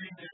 everything they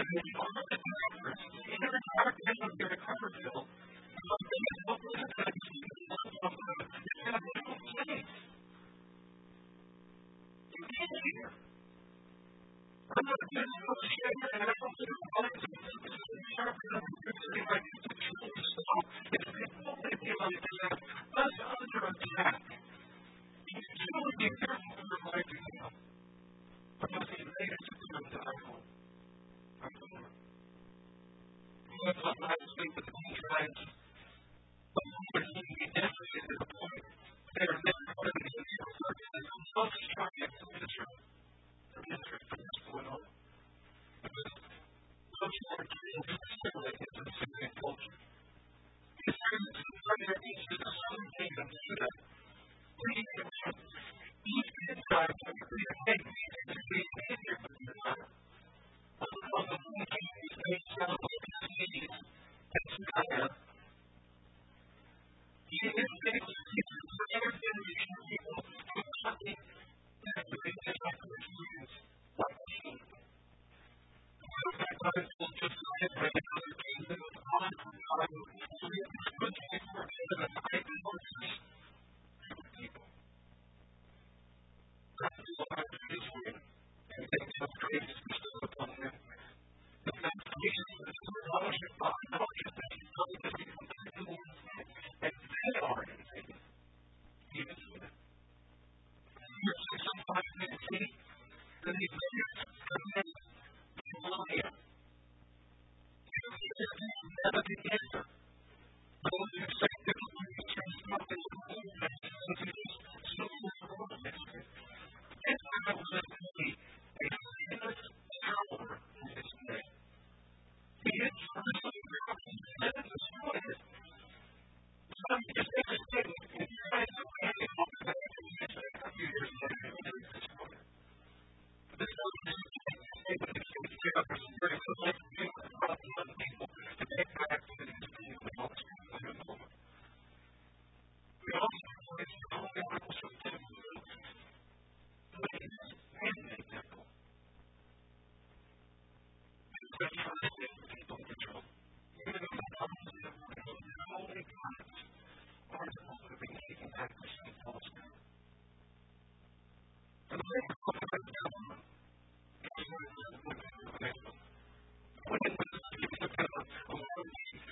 Thank you.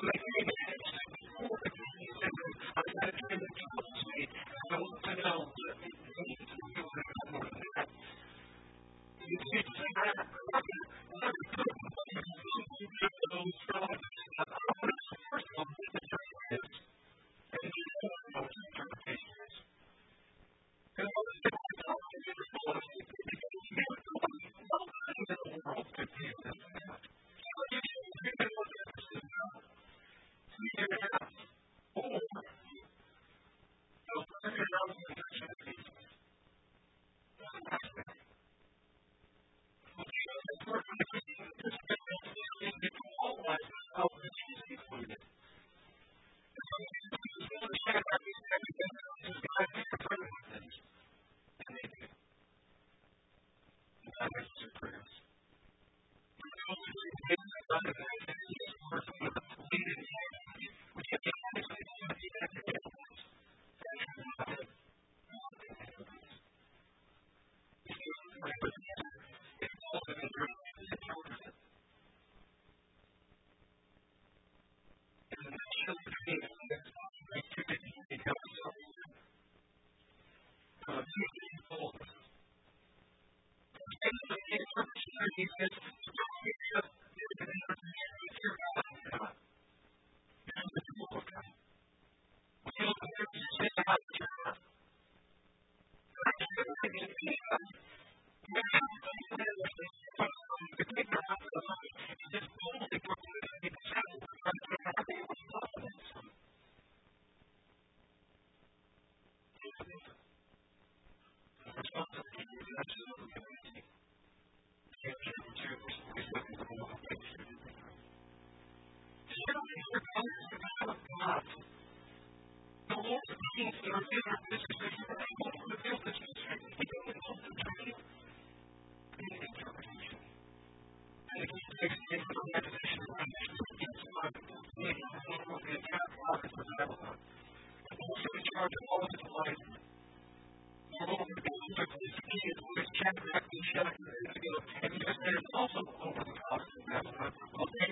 for this 9 15, as we're moving 14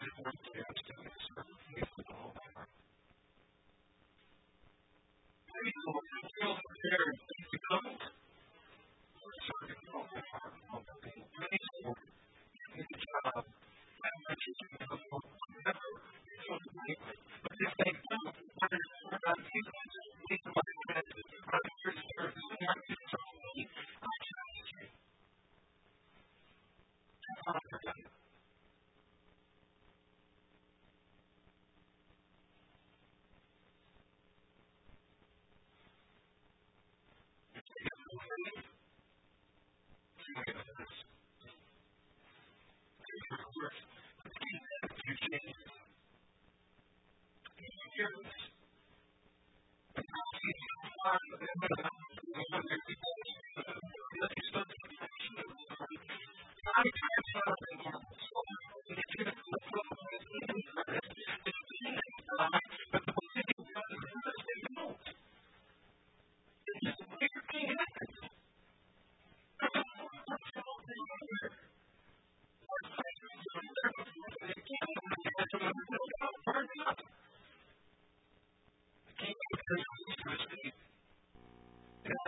Maybe the Lord will fill the air and become a servant of different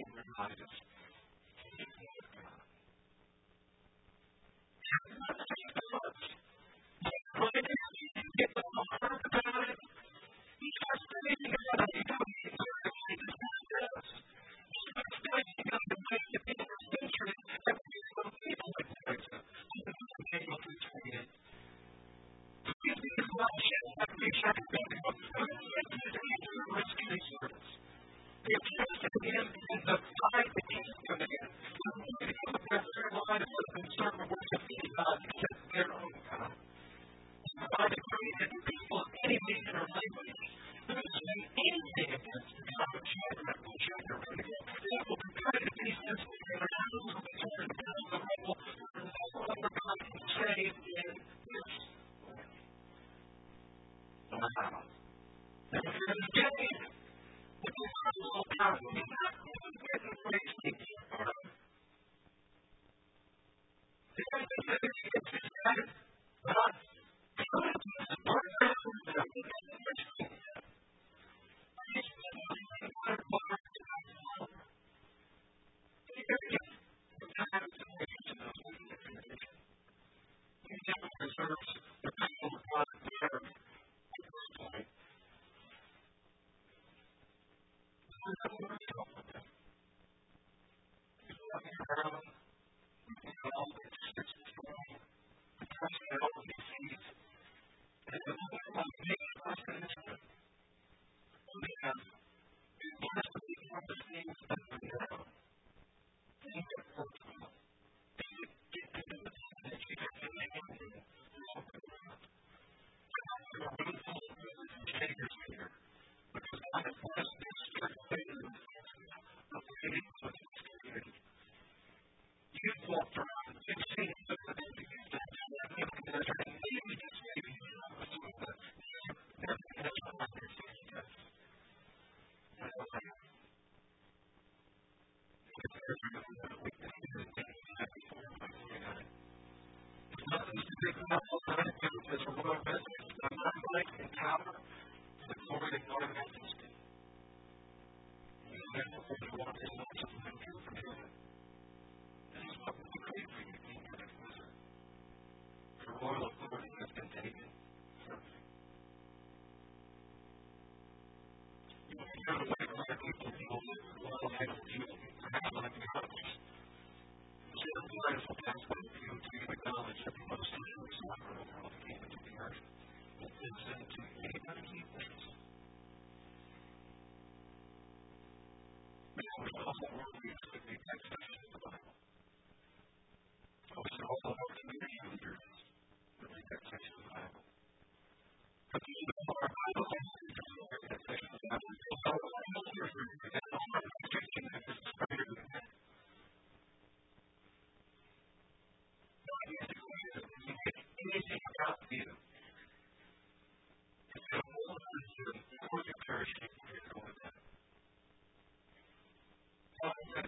in their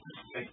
before we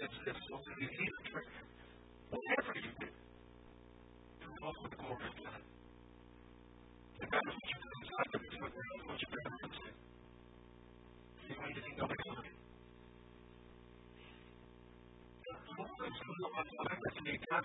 that's you to do either. Whatever you do, do it all for the glory of God. Matter what you're doing, God knows what you're doing, what you're you're doing. See why you think nobody will do God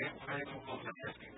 Open the Bible.